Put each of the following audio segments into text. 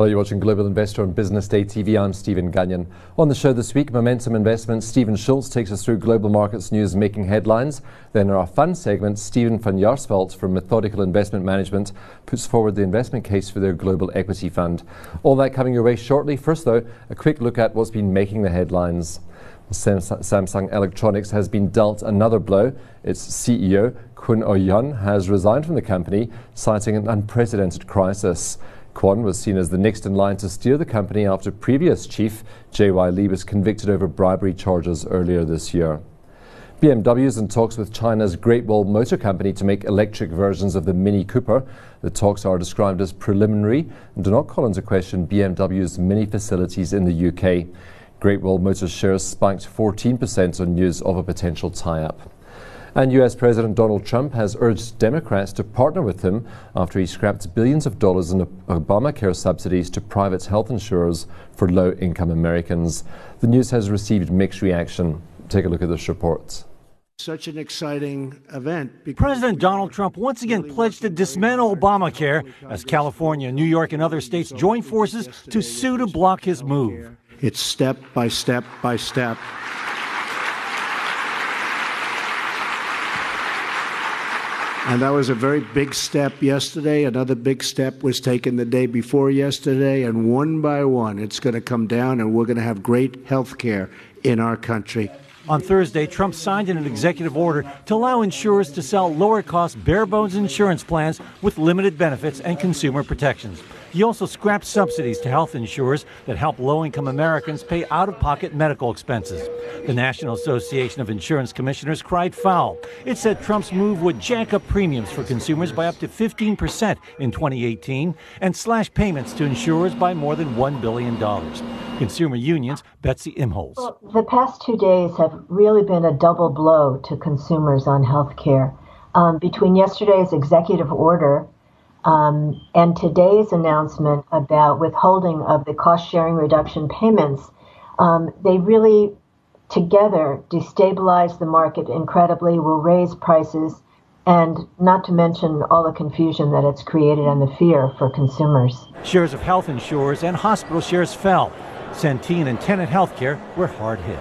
Hello, you're watching Global Investor on Business Day TV. I'm Stephen Gunnion. On the show this week, Momentum Investments, Stephen Schultz takes us through global markets news making headlines. Then in our fund segment, Stephen van Jaarsveld from Methodical Investment Management puts forward the investment case for their global equity fund. All that coming your way shortly. First, though, a quick look at what's been making the headlines. Samsung Electronics has been dealt another blow. Its CEO, Kwon Oh-hyun, has resigned from the company, citing an unprecedented crisis. Kwon was seen as the next in line to steer the company after previous chief J.Y. Lee was convicted over bribery charges earlier this year. BMW is in talks with China's Great Wall Motor Company to make electric versions of the Mini Cooper. The talks are described as preliminary and do not call into question BMW's many facilities in the UK. Great Wall Motors shares spiked 14% on news of a potential tie up. And US President Donald Trump has urged Democrats to partner with him after he scrapped billions of dollars in Obamacare subsidies to private health insurers for low income Americans. The news has received mixed reaction. Take a look at this report such an exciting event. President Donald Trump once again pledged to dismantle Obamacare as California, New York, and other states join forces to sue to block his move. It's step by step by step. And that was a very big step yesterday. Another big step was taken the day before yesterday. And one by one, it's going to come down, and we're going to have great health care in our country. On Thursday, Trump signed an executive order to allow insurers to sell lower cost, bare bones insurance plans with limited benefits and consumer protections. He also scrapped subsidies to health insurers that help low income Americans pay out of pocket medical expenses. The National Association of Insurance Commissioners cried foul. It said Trump's move would jack up premiums for consumers by up to 15% in 2018 and slash payments to insurers by more than $1 billion. Consumer Unions, Betsy Imholz. Well, the past two days have really been a double blow to consumers on health care. Um, between yesterday's executive order um, and today's announcement about withholding of the cost sharing reduction payments, um, they really together destabilize the market incredibly, will raise prices, and not to mention all the confusion that it's created and the fear for consumers. Shares of health insurers and hospital shares fell. Centene and Tenet Healthcare were hard hit.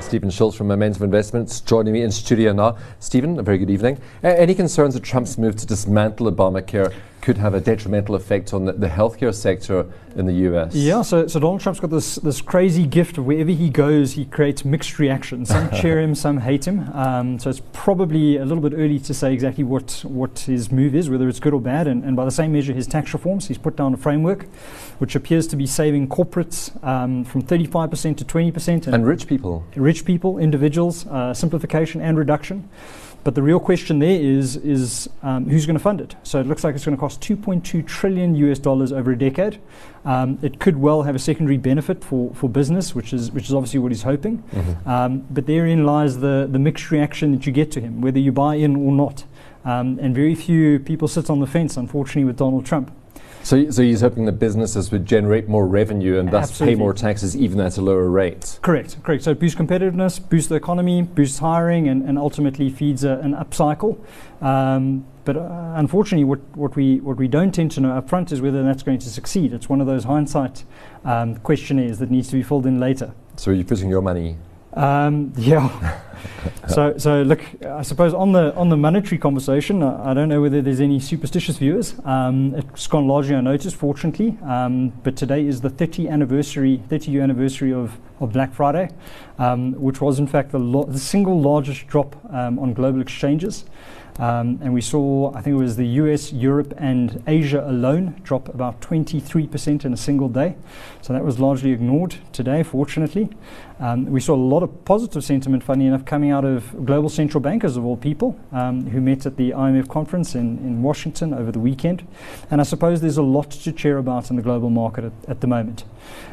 Stephen Schultz from Momentum Investments joining me in studio now. Stephen, a very good evening. any concerns that Trump's move to dismantle Obamacare could have a detrimental effect on the, the healthcare sector in the US. Yeah, so, so Donald Trump's got this, this crazy gift of wherever he goes, he creates mixed reactions. Some cheer him, some hate him. Um, so it's probably a little bit early to say exactly what, what his move is, whether it's good or bad. And, and by the same measure, his tax reforms, he's put down a framework which appears to be saving corporates um, from 35% to 20%. And, and, rich people. Rich people, individuals, uh, simplification and reduction. But the real question there is, is um, who's going to fund it? So it looks like it's going to cost 2.2 trillion US dollars over a decade. Um, it could well have a secondary benefit for, for business, which is, which is obviously what he's hoping. Mm-hmm. Um, but therein lies the, the mixed reaction that you get to him, whether you buy in or not. Um, and very few people sit on the fence, unfortunately, with Donald Trump. So, so he's hoping that businesses would generate more revenue and thus Absolutely. pay more taxes even at a lower rate. Correct, correct. So boost competitiveness, boost the economy, boosts hiring, and, and ultimately feeds a, an upcycle. Um, but uh, unfortunately, what, what, we, what we don't tend to know upfront is whether that's going to succeed. It's one of those hindsight um, questionnaires that needs to be filled in later. So you're putting your money um, yeah. so, so look, I suppose on the on the monetary conversation, I, I don't know whether there's any superstitious viewers. Um, it's gone largely unnoticed, fortunately. Um, but today is the 30 anniversary, 30 year anniversary of, of Black Friday, um, which was in fact the, lo- the single largest drop um, on global exchanges. Um, and we saw, I think it was the US, Europe, and Asia alone drop about 23% in a single day. So that was largely ignored today, fortunately. Um, we saw a lot of positive sentiment, funny enough, coming out of global central bankers, of all people, um, who met at the IMF conference in, in Washington over the weekend. And I suppose there's a lot to cheer about in the global market at, at the moment.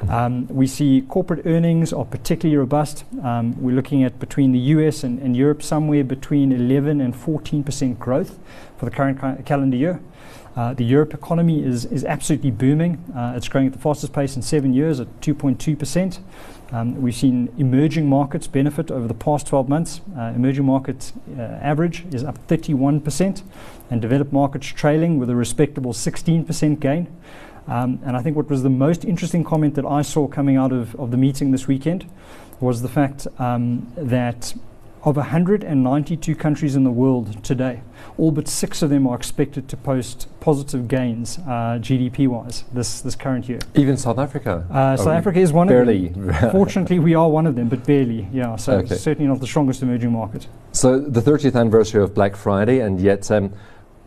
Um, we see corporate earnings are particularly robust. Um, we're looking at between the US and, and Europe somewhere between 11 and 14% growth for the current ca- calendar year. Uh, the Europe economy is, is absolutely booming. Uh, it's growing at the fastest pace in seven years at 2.2%. Um, we've seen emerging markets benefit over the past 12 months. Uh, emerging markets uh, average is up 31%, and developed markets trailing with a respectable 16% gain. Um, and I think what was the most interesting comment that I saw coming out of, of the meeting this weekend was the fact um, that of 192 countries in the world today, all but six of them are expected to post positive gains uh, GDP wise this, this current year. Even South Africa? Uh, South Africa is one barely. of them. Fortunately, we are one of them, but barely, yeah. So okay. certainly not the strongest emerging market. So the 30th anniversary of Black Friday, and yet um,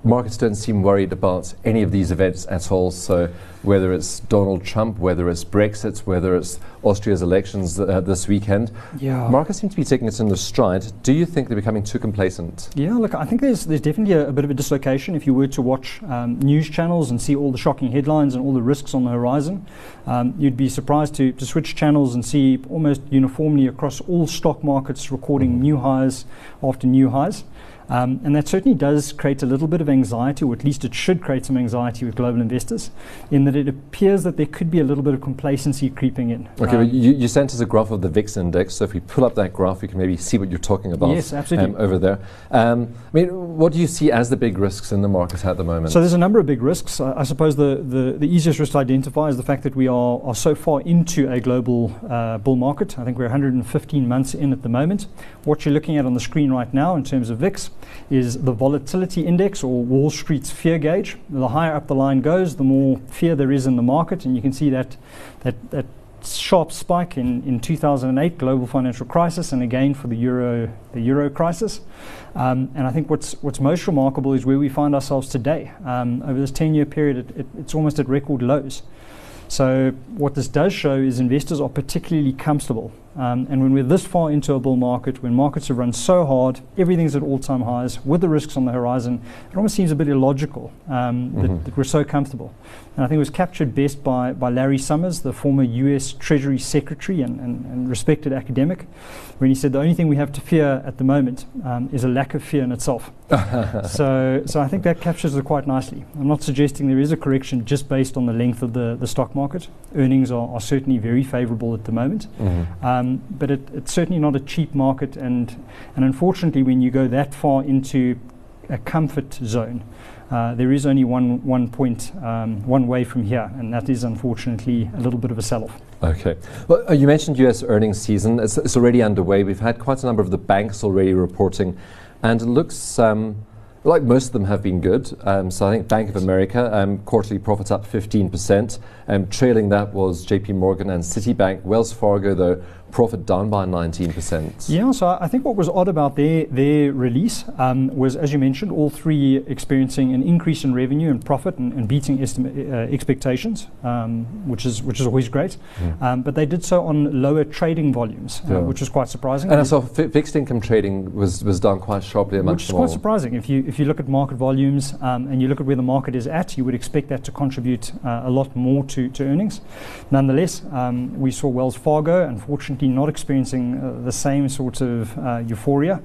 markets don't seem worried about any of these events at all. So whether it's Donald Trump, whether it's Brexit, whether it's Austria's elections uh, this weekend, yeah. markets seem to be taking it in the stride. Do you think they're becoming too complacent? Yeah, look, I think there's there's definitely a, a bit of a dislocation if you were to watch um, news channels and see all the shocking headlines and all the risks on the horizon. Um, you'd be surprised to, to switch channels and see almost uniformly across all stock markets recording mm-hmm. new highs after new highs. Um, and that certainly does create a little bit of anxiety, or at least it should create some anxiety with global investors, in that it appears that there could be a little bit of complacency creeping in. Okay, um, you, you, sent us a graph of the VIX index, so if we pull up that graph, we can maybe see what you're talking about. Yes, absolutely. Um, over there. Um, I mean, what do you see as the big risks in the market at the moment? So there's a number of big risks. I suppose the, the, the, easiest risk to identify is the fact that we are, are so far into a global uh, bull market. I think we're 115 months in at the moment. What you're looking at on the screen right now in terms of VIX is the volatility index or Wall Street's fear gauge. The higher up the line goes, the more fear there is in the market, and you can see that that, that sharp spike in, in 2008 global financial crisis and again for the euro the euro crisis. Um, and I think what's what's most remarkable is where we find ourselves today. Um, over this 10 year period it, it, it's almost at record lows. So what this does show is investors are particularly comfortable um, and when we're this far into a bull market, when markets have run so hard, everything's at all time highs with the risks on the horizon, it almost seems a bit illogical um, mm-hmm. that, that, we're so comfortable. And I think it was captured best by, by Larry Summers, the former US Treasury Secretary and, and, and respected academic, when he said the only thing we have to fear at the moment um, is a lack of fear in itself. so, so I think that captures it quite nicely. I'm not suggesting there is a correction just based on the length of the, the stock market. Earnings are, are certainly very favorable at the moment. Mm-hmm. Um, but it, it's certainly not a cheap market, and, and unfortunately, when you go that far into a comfort zone, uh, there is only one, one point, um, one way from here, and that is unfortunately a little bit of a sell off. Okay. Well, uh, you mentioned US earnings season. It's, it's, already underway. We've had quite a number of the banks already reporting, and it looks. Um, like most of them have been good. Um, so I think Bank of America, um, quarterly profits up 15%. Um, trailing that was JP Morgan and Citibank. Wells Fargo, though, profit down by 19%. Yeah, so I think what was odd about their, their release um, was, as you mentioned, all three experiencing an increase in revenue and profit and, and beating estima- uh, expectations, um, which, is, which is always great. Mm. Um, but they did so on lower trading volumes, uh, which was quite surprising. And I saw f- fixed income trading was, was down quite sharply. Which is quite surprising. If you, if you look at market volumes um, and you look at where the market is at, you would expect that to contribute uh, a lot more to, to earnings. Nonetheless, um, we saw Wells Fargo, unfortunately, not experiencing uh, the same sort of uh, euphoria.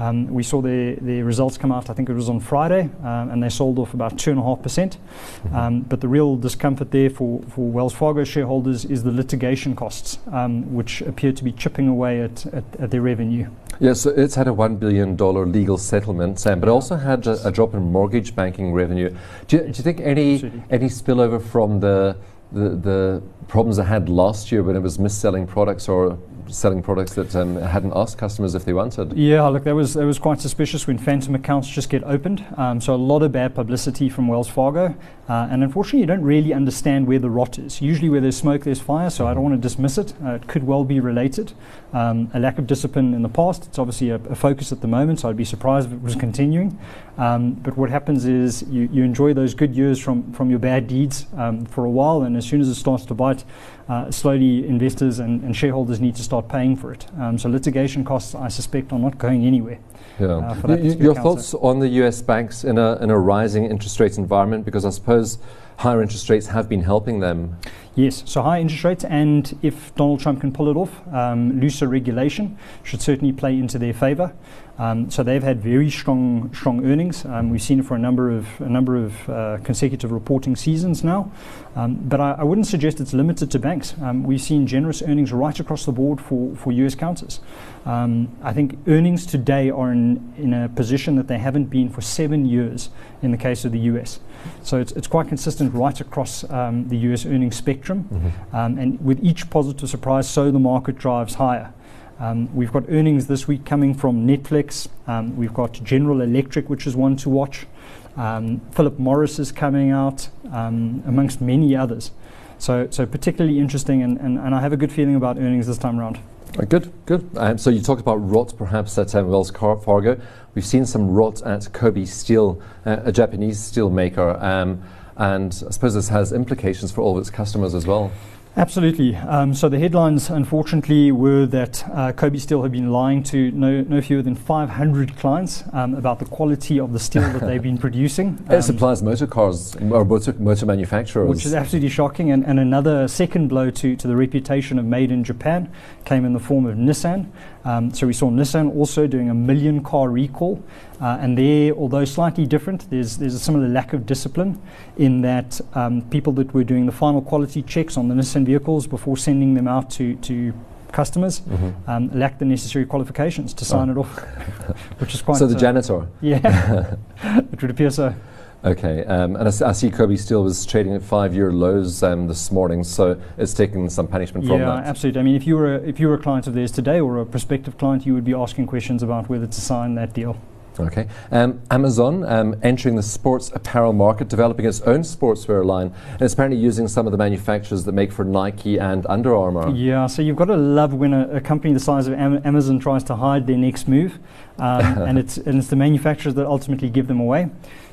Um, we saw the, their results come out, I think it was on Friday, um, and they sold off about 2.5%. Mm-hmm. Um, but the real discomfort there for, for Wells Fargo shareholders is the litigation costs, um, which appear to be chipping away at, at, at, their revenue. Yes, so it's had a $1 billion legal settlement, Sam, but also had a, a drop in mortgage banking revenue. Do you, do you think any, any spillover from the the, the problems I had last year when it was mis-selling products or selling products that um, hadn't asked customers if they wanted. Yeah, look, that was that was quite suspicious when phantom accounts just get opened. Um, so a lot of bad publicity from Wells Fargo, uh, and unfortunately, you don't really understand where the rot is. Usually, where there's smoke, there's fire. So I don't want to dismiss it. Uh, it could well be related. Um, a lack of discipline in the past. It's obviously a, a, focus at the moment. So I'd be surprised if it was continuing. Um, but what happens is you, you enjoy those good years from from your bad deeds um, for a while, and as soon as it starts to bite, uh, slowly investors and, and, shareholders need to start paying for it. Um, so litigation costs, I suspect, are not going anywhere. Yeah. Uh, your thoughts on the US banks in a, in a rising interest rate environment? Because I suppose higher interest rates have been helping them. Yes, so high interest rates, and if Donald Trump can pull it off, um, looser regulation should certainly play into their favour. Um, so they've had very strong, strong earnings. Um, we've seen it for a number of a number of uh, consecutive reporting seasons now. Um, but I, I, wouldn't suggest it's limited to banks. Um, we've seen generous earnings right across the board for, for US counters. Um, I think earnings today are in, in a position that they haven't been for seven years in the case of the US. So it's, it's quite consistent right across um, the US earnings spectrum. Mm-hmm. and with each positive surprise, so the market drives higher. Um, we've got earnings this week coming from Netflix. Um, we've got General Electric, which is one to watch. Um, Philip Morris is coming out, um, amongst many others. So, so particularly interesting, and, and, and I have a good feeling about earnings this time around. Uh, good, good. Um, so you talked about rot perhaps at um, Wells Fargo. We've seen some rot at Kobe Steel, uh, a Japanese steel maker, um, and I suppose this has implications for all of its customers as well. Absolutely. Um, so the headlines, unfortunately, were that uh, Kobe Steel had been lying to no, no fewer than 500 clients um, about the quality of the steel that they've been producing. Um, it supplies motor cars or motor, motor manufacturers. Which is absolutely shocking. And, and another second blow to, to the reputation of Made in Japan came in the form of Nissan. Um, so we saw Nissan also doing a million car recall, uh, and there, although slightly different, there's there's a similar lack of discipline in that um, people that were doing the final quality checks on the Nissan vehicles before sending them out to to customers mm-hmm. um, lack the necessary qualifications to sign oh. it off, which is quite. So the uh, janitor. Yeah, it would appear so. Okay, um, and I, I, see Kobe Steel was trading at five-year lows um, this morning, so it's taking some punishment from yeah, that. Yeah, absolutely. I mean, if you were a, if you were a client of theirs today or a prospective client, you would be asking questions about whether to sign that deal. Okay. Um, Amazon um, entering the sports apparel market, developing its own sportswear line, and it's apparently using some of the manufacturers that make for Nike and Under Armour. Yeah, so you've got to love when a, a company the size of Am- Amazon tries to hide their next move, um, and, it's, and it's the manufacturers that ultimately give them away.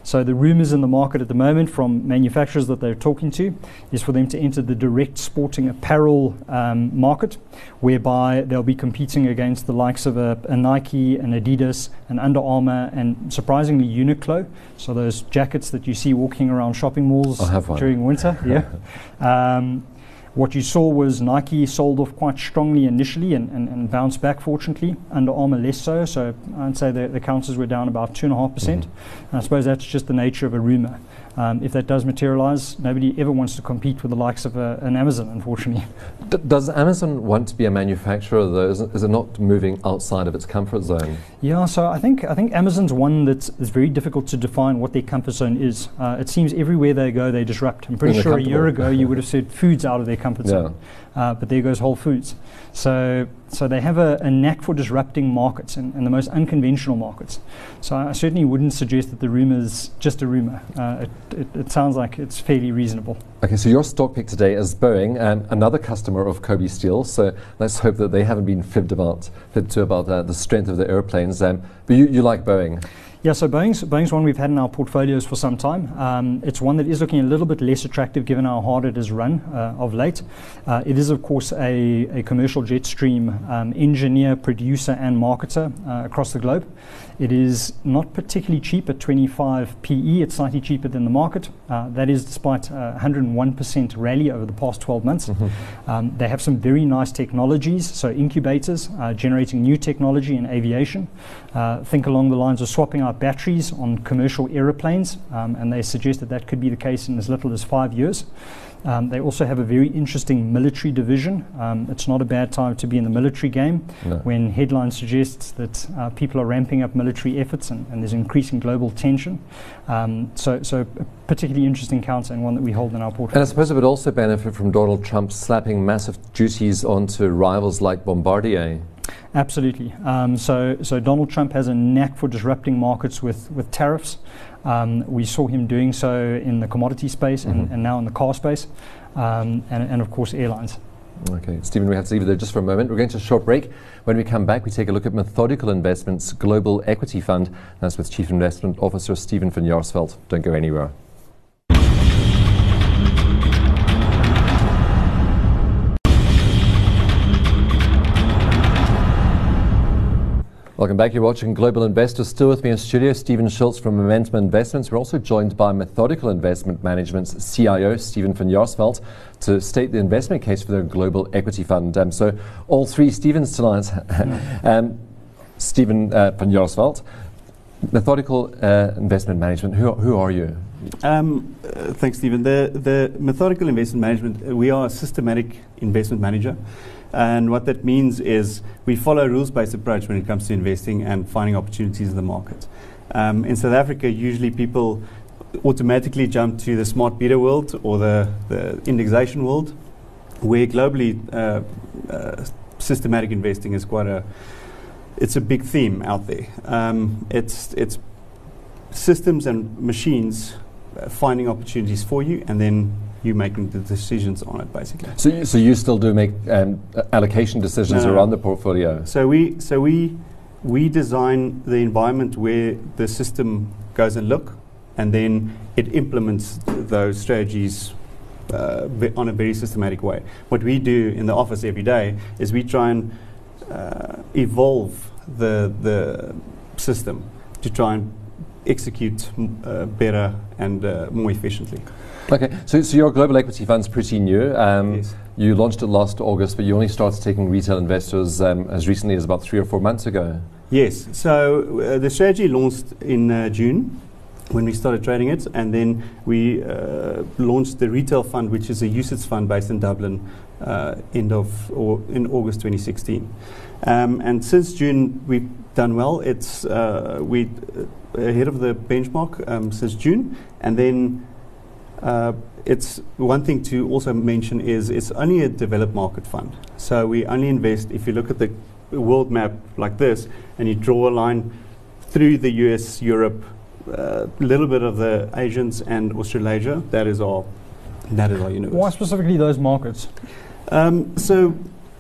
So the rumors in the market at the moment from manufacturers that they're talking to is for them to enter the direct sporting apparel um, market, whereby they'll be competing against the likes of a, a, Nike, an Adidas, an Under Armour, and surprisingly Uniqlo. So those jackets that you see walking around shopping malls during winter. yeah. Um, what you saw was Nike sold off quite strongly initially and, and, and bounced back, fortunately. Under Armour less so. So I'd say the, the counters were down about 2.5%. percent mm-hmm. I suppose that's just the nature of a rumour. Um, if that does materialize, nobody ever wants to compete with the likes of a, an Amazon, unfortunately. D- does Amazon want to be a manufacturer, though? Is it, is it not moving outside of its comfort zone? Yeah, so I think I think Amazon's one that's very difficult to define what their comfort zone is. Uh, it seems everywhere they go, they disrupt. I'm pretty sure a year ago you would have said foods out of their comfort zone. Yeah uh, but there goes Whole Foods. So, so they have a, a knack for disrupting markets and, and, the most unconventional markets. So I certainly wouldn't suggest that the rumor is just a rumor. Uh, it, it, it, sounds like it's fairly reasonable. Okay, so your stock pick today is Boeing, um, another customer of Kobe Steel. So let's hope that they haven't been fibbed about, fibbed to about uh, the strength of the airplanes. Um, but you, you like Boeing. Yeah, so Boeing's, Boeing's one we've had in our portfolios for some time. Um, it's one that is looking a little bit less attractive given how hard it has run uh, of late. Uh, it is, of course, a, a commercial jet stream um, engineer, producer, and marketer uh, across the globe. It is not particularly cheap at 25 PE. It's slightly cheaper than the market. Uh, that is despite uh, 101% rally over the past 12 months. Mm-hmm. Um, they have some very nice technologies, so incubators, uh, generating new technology in aviation. Uh, think along the lines of swapping out batteries on commercial aeroplanes, um, and they suggest that that could be the case in as little as five years. Um, they also have a very interesting military division. Um, it's not a bad time to be in the military game no. when headlines suggest that uh, people are ramping up military efforts and, and there's increasing global tension. Um, so, so a particularly interesting counter and one that we hold in our portfolio. And I suppose it would also benefit from Donald Trump slapping massive duties onto rivals like Bombardier. Absolutely. Um, so, so Donald Trump has a knack for disrupting markets with, with tariffs. Um, we saw him doing so in the commodity space mm-hmm. and, and, now in the car space, um, and, and of course airlines. Okay, Stephen, we have to leave it there just for a moment. We're going to a short break. When we come back, we take a look at Methodical Investments Global Equity Fund. That's with Chief Investment Officer Stephen van Jaarsveld. Don't go anywhere. Welcome back. You're watching Global Investors. Still with me in studio, Stephen Schultz from Momentum Investments. We're also joined by Methodical Investment Management's CIO, Stephen van Jaarsveld, to state the investment case for their global equity fund. Um, so, all three Stephens tonight. um, Stephen uh, van Jaarsveld, Methodical uh, Investment Management, who, who are you? Um, uh, thanks, Stephen. The, the Methodical Investment Management, we are a systematic investment manager. And what that means is we follow a rules based approach when it comes to investing and finding opportunities in the market. Um, in South Africa, usually people automatically jump to the smart beta world or the, the indexation world, where globally uh, uh, systematic investing is quite a it's a big theme out there. Um, it's it's systems and machines finding opportunities for you, and then you making the decisions on it, basically. So, you, so you still do make um, allocation decisions No, around the portfolio? So we so we we design the environment where the system goes and look, and then it implements th- those strategies uh, on a very systematic way. What we do in the office every day is we try and uh, evolve the the system to try and execute m- uh, better and uh, more efficiently. Okay, so, so your global equity fund's pretty new. Um, Yes. You launched it last August, but you only started taking retail investors um, as recently as about three or four months ago. Yes. So uh, the strategy launched in uh, June when we started trading it, and then we uh, launched the retail fund, which is a UCITS fund based in Dublin, uh, end of or in August 2016. Um, and since June, we've done well. It's uh, we uh, ahead of the benchmark um, since June, and then. Uh, it's one thing to also mention is it's only a developed market fund. So we only invest if you look at the world map like this and you draw a line through the US, Europe, a little bit of the Asians and Australasia. That is our that is our universe. Why specifically those markets? Um, so,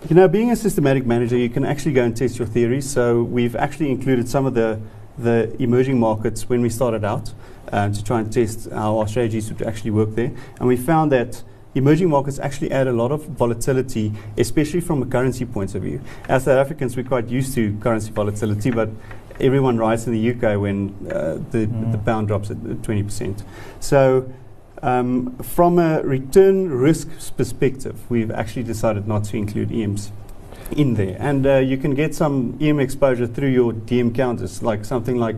you know, being a systematic manager, you can actually go and test your theories. So we've actually included some of the the emerging markets when we started out uh, to try and test how our strategies would actually work there, and we found that. Emerging markets actually add a lot of volatility, especially from a currency point of view. As South Africans, we're quite used to currency volatility, but everyone writes in the UK when uh, the, Mm. the pound drops at 20%. So, um, from a return risk perspective, we've actually decided not to include EMs in there. And uh, you can get some EM exposure through your DM counters, like something like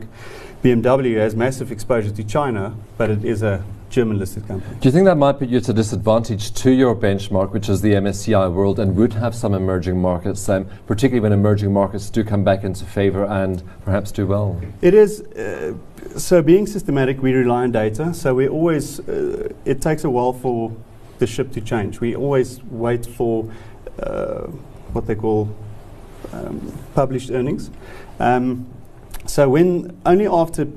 BMW has massive exposure to China, but it is a German listed company. Do you think that might put you at a disadvantage to your benchmark, which is the MSCI world, and would have some emerging markets, um, particularly when emerging markets do come back into favour and perhaps do well? It is uh, so being systematic. We rely on data, so we always. Uh, it takes a while for the ship to change. We always wait for uh, what they call um, published earnings. Um, so when only after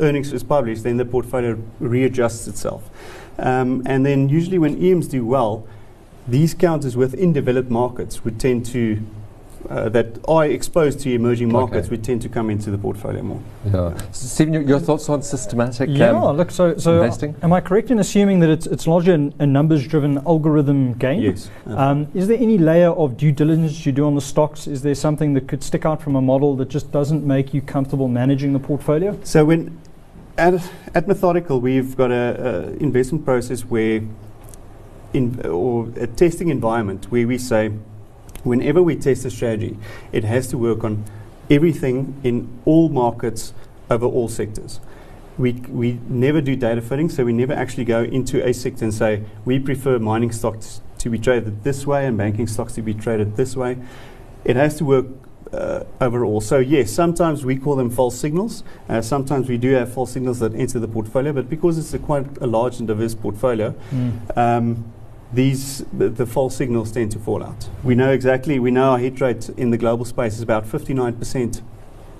earnings is published, then the portfolio readjusts itself. Um, and then usually when EMs do well, these counters within developed markets would tend to uh, that are exposed to emerging markets Okay. would tend to come into the portfolio more. Yeah. S- Stephen, your, your thoughts on systematic Yeah, um, look, so, so investing? am I correct in assuming that it's, it's largely an, a numbers driven algorithm game? Yes. Um, is there any layer of due diligence you do on the stocks? Is there something that could stick out from a model that just doesn't make you comfortable managing the portfolio? So when at, at Methodical, we've got a, a investment process where, in or a testing environment where we say, whenever we test a strategy, it has to work on everything in all markets over all sectors. We, we never do data fitting, so we never actually go into a sector and say we prefer mining stocks to be traded this way and banking stocks to be traded this way. It has to work uh, overall. So yes, sometimes we call them false signals. Uh, sometimes we do have false signals that enter the portfolio, but because it's a quite a large and diverse portfolio, um, these the, the false signals tend to fall out. We know exactly. We know our hit rate in the global space is about 59%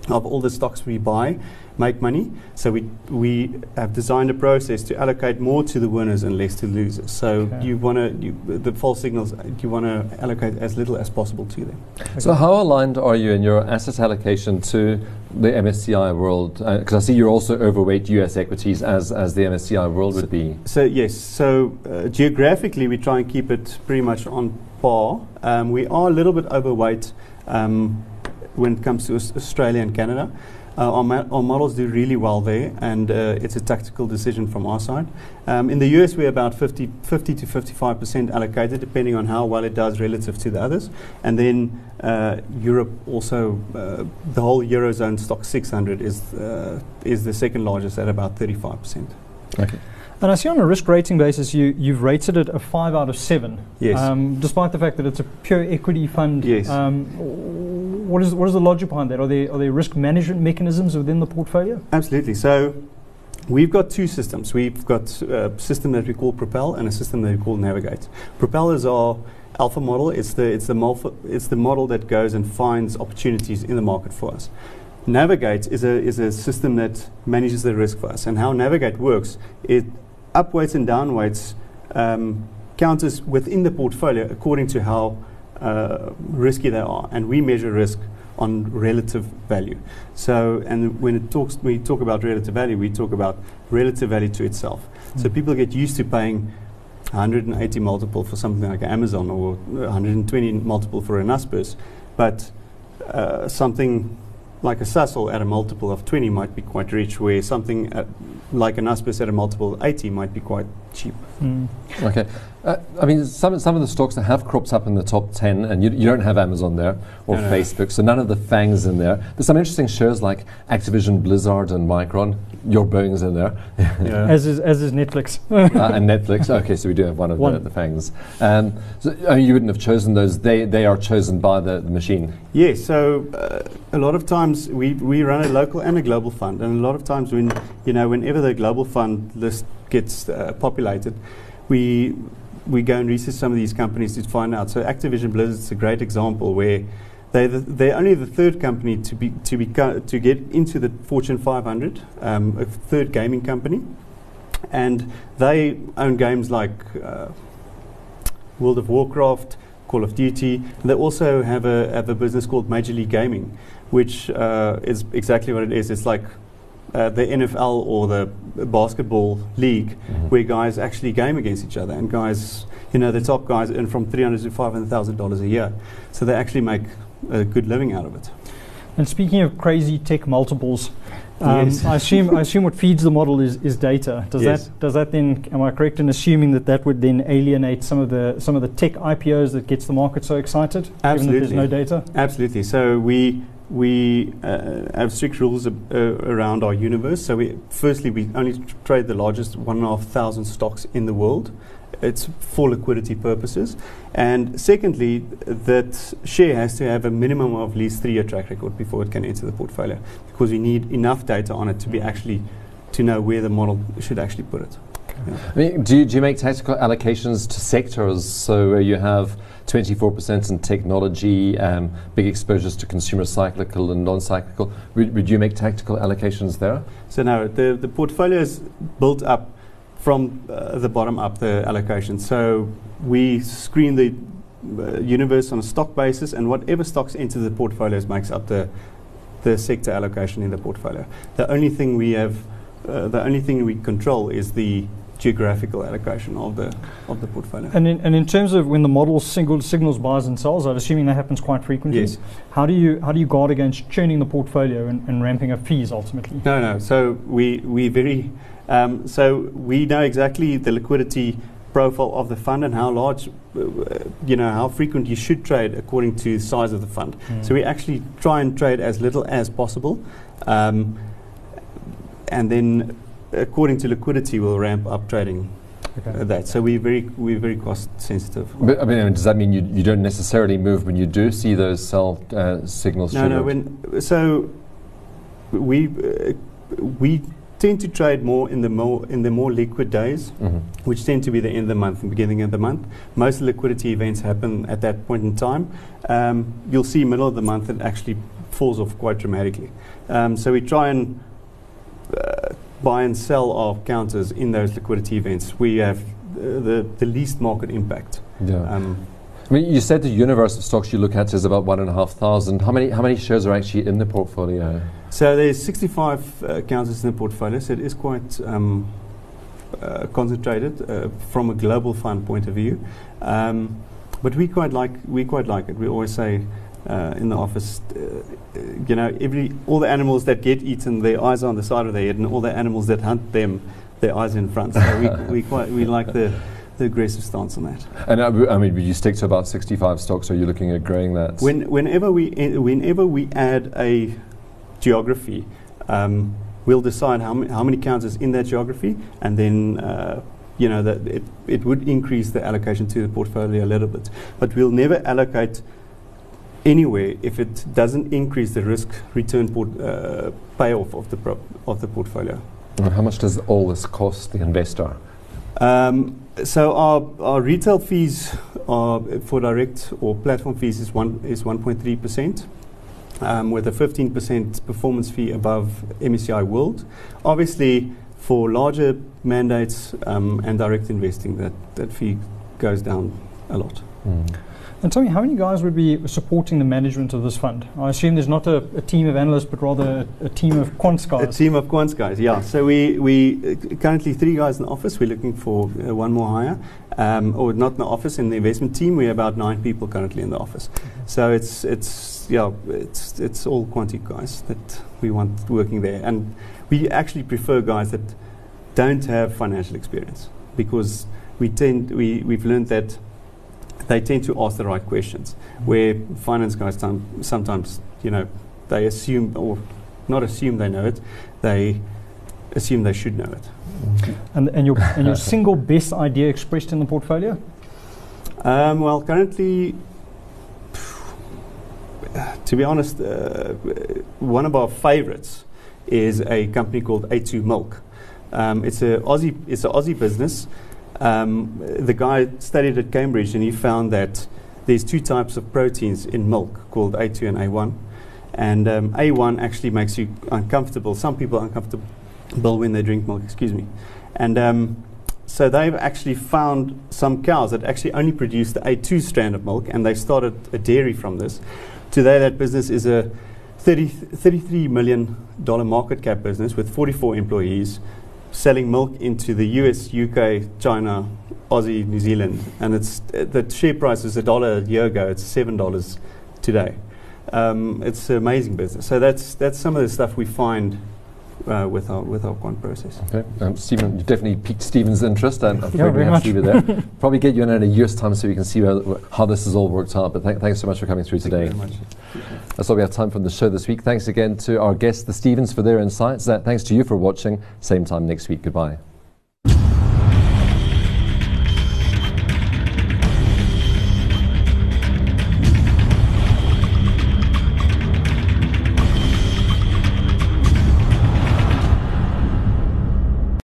of all the stocks we buy make money. So we we have designed a process to allocate more to the winners and less to losers. So Okay. you want to the false signals. You want to allocate as little as possible to them. So, how aligned are you in your asset allocation to the MSCI world? Because I see you're also overweight US equities, as, as the MSCI world would be. So yes, so uh, geographically we try and keep it pretty much on par. Um, we are a little bit overweight um, when it comes to Australia and Canada. Uh, our, ma- our models do really well there, and uh, it's a tactical decision from our side. Um, in the US, we're about 50, 50 to 55 percent allocated, depending on how well it does relative to the others. And then uh, Europe also, uh, the whole eurozone Stoxx 600 is uh, is the second largest at about 35 percent. Okay. And I see on a risk rating basis, you, you've rated it a 5 out of 7. Yes. Um, despite the fact that it's a pure equity fund. Yes. Um, what, is, what is the logic behind that? Are there, are there risk management mechanisms within the portfolio? Absolutely. So we've got two systems. We've got a system that we call Propel and a system that we call Navigate. Propel is our alpha model. It's the, it's the, it's the model that goes and finds opportunities in the market for us. Navigate is a, is a system that manages the risk for us. And how Navigate works, it upweights and downweights um, counters within the portfolio according to how uh, risky they are. And we measure risk on relative value. So, and when it talks, we talk about relative value, we talk about relative value to itself. So people get used to paying 180 multiple for something like Amazon or 120 multiple for a Naspers, but uh, something like a Sasol at a multiple of 20 might be quite rich, where something at, like an Naspers at a multiple of 80 might be quite cheap. Mm. Okay. Uh, I mean, some, some of the stocks that have cropped up in the top 10, and you, you don't have Amazon there or No, no. Facebook, so none of the FANGs in there. There's some interesting shares like Activision, Blizzard, and Micron. Your Boeing's in there. Yeah. As, is, as is Netflix. uh, and Netflix. Okay, so we do have one of One. The, the FANGs. Um, so, I mean, you wouldn't have chosen those. They, they are chosen by the, the machine. Yes, so uh, a lot of times we, we run a local and a global fund, and a lot of times when you know whenever the global fund list gets uh, populated, we we go and research some of these companies to find out. So Activision Blizzard is a great example where they the, they're only the third company to be to be to get into the Fortune 500, um, a third gaming company, and they own games like. Uh, World of Warcraft, Call of Duty. They also have a have a business called Major League Gaming, which uh, is exactly what it is. It's like uh, the NFL or the basketball league, where guys actually game against each other, and guys, you know, the top guys earn from three hundred to five hundred thousand dollars a year, so they actually make a good living out of it. And speaking of crazy tech multiples, um, Yes. I assume I assume what feeds the model is, is data. Does Yes. that does that then am I correct in assuming that that would then alienate some of the some of the tech IPOs that gets the market so excited? That there's Absolutely. no data. Absolutely. So we we uh, have strict rules ab- uh, around our universe. So we firstly we only trade the largest one and a half thousand stocks in the world. It's for liquidity purposes. And secondly, that share has to have a minimum of at least three-year track record before it can enter the portfolio, because we need enough data on it to be actually to know where the model should actually put it. I mean, do you, do you make tactical allocations to sectors? So uh, you have 24% in technology, um, big exposures to consumer cyclical and non-cyclical. Would, would you make tactical allocations there? So now the, the portfolio is built up from uh, the bottom up, the allocation. So we screen the uh, universe on a stock basis, and whatever stocks enter the portfolios makes up the, the sector allocation in the portfolio. The only thing we have, uh, the only thing we control is the geographical allocation of the of the portfolio. And in, and in terms of when the model single signals buys and sells, I'm assuming that happens quite frequently. Yes. How do you how do you guard against churning the portfolio and, and ramping up fees ultimately? No, no. So we we very um, so we know exactly the liquidity profile of the fund and how large, uh, you know, how frequent you should trade according to the size of the fund. So we actually try and trade as little as possible, um, and then according to liquidity, we'll ramp up trading. Okay. uh, that so we're very we're very cost sensitive. But, I mean, does that mean you, you don't necessarily move when you do see those sell uh, signals? No, no. When so we uh, we tend to trade more in the more in the more liquid days, Mhm. which tend to be the end of the month and beginning of the month. Most liquidity events happen at that point in time. Um, you'll see middle of the month it actually falls off quite dramatically. Um, so we try and buy and sell our counters in those liquidity events. We have uh, the the least market impact. Yeah. Um, I mean, you said the universe of stocks you look at is about one and a half thousand. How many how many shares are actually in the portfolio? So there's 65 uh, counters in the portfolio, so it is quite um, uh, concentrated uh, from a global fund point of view. Um, but we quite like we quite like it. We always say uh, in the office, uh, you know, every all the animals that get eaten, their eyes are on the side of their head, and all the animals that hunt them, their eyes in front. So we, we quite we like the the aggressive stance on that. And uh, I mean, would you stick to about 65 stocks, or are you looking at growing that? When, whenever we whenever we add a geography, um, we'll decide how, m- how many counts is in that geography, and then uh, you know that it, it would increase the allocation to the portfolio a little bit. But we'll never allocate anywhere if it doesn't increase the risk return port, uh, payoff of the prop, of the portfolio. And how much does all this cost the investor? Um, so our, our retail fees are for direct or platform fees is one is 1.3 percent. Um, with a 15% performance fee above MSCI World. Obviously, for larger mandates um, and direct investing, that, that fee goes down a lot. Mm. And tell me, how many guys would be supporting the management of this fund? I assume there's not a, a team of analysts, but rather a, a, team of quants guys. A team of quants guys, yeah. So we, we uh, currently three guys in the office. We're looking for uh, one more hire. Um, or not in the office, in the investment team, we're about nine people currently in the office. So it's, it's, yeah, it's, it's all quanti guys that we want working there. And we actually prefer guys that don't have financial experience because we tend, we, we've learned that they tend to ask the right questions. Where finance guys sometimes, you know, they assume or not assume they know it, they assume they should know it. And, and, your, and your single best idea expressed in the portfolio? Um, well, currently, to be honest, uh, one of our favorites is a company called A2 Milk. Um, it's a Aussie, it's an Aussie business um, the guy studied at Cambridge and he found that there's two types of proteins in milk called A2 and A1. And um, A1 actually makes you uncomfortable. Some people are uncomfortable when they drink milk, excuse me. And um, so they've actually found some cows that actually only produce the A2 strand of milk, and they started a dairy from this. Today, that business is a 30, $33 million market cap business with 44 employees selling milk into the US, UK, China, Aussie, New Zealand, and it's uh, the share price was a dollar a year ago. It's seven dollars today. Um, it's an amazing business. So that's that's some of the stuff we find uh, with our with our quant process. Okay, um, Stephen, you definitely piqued Stephen's interest, and I'm yeah, we have to leave it there. Probably get you in, in a year's time so we can see how this has all worked out. But th- thanks so much for coming through Thank today. That's all we have time for the show this week. Thanks again to our guests, the Stevens, for their insights. Uh, thanks to you for watching. Same time next week. Goodbye.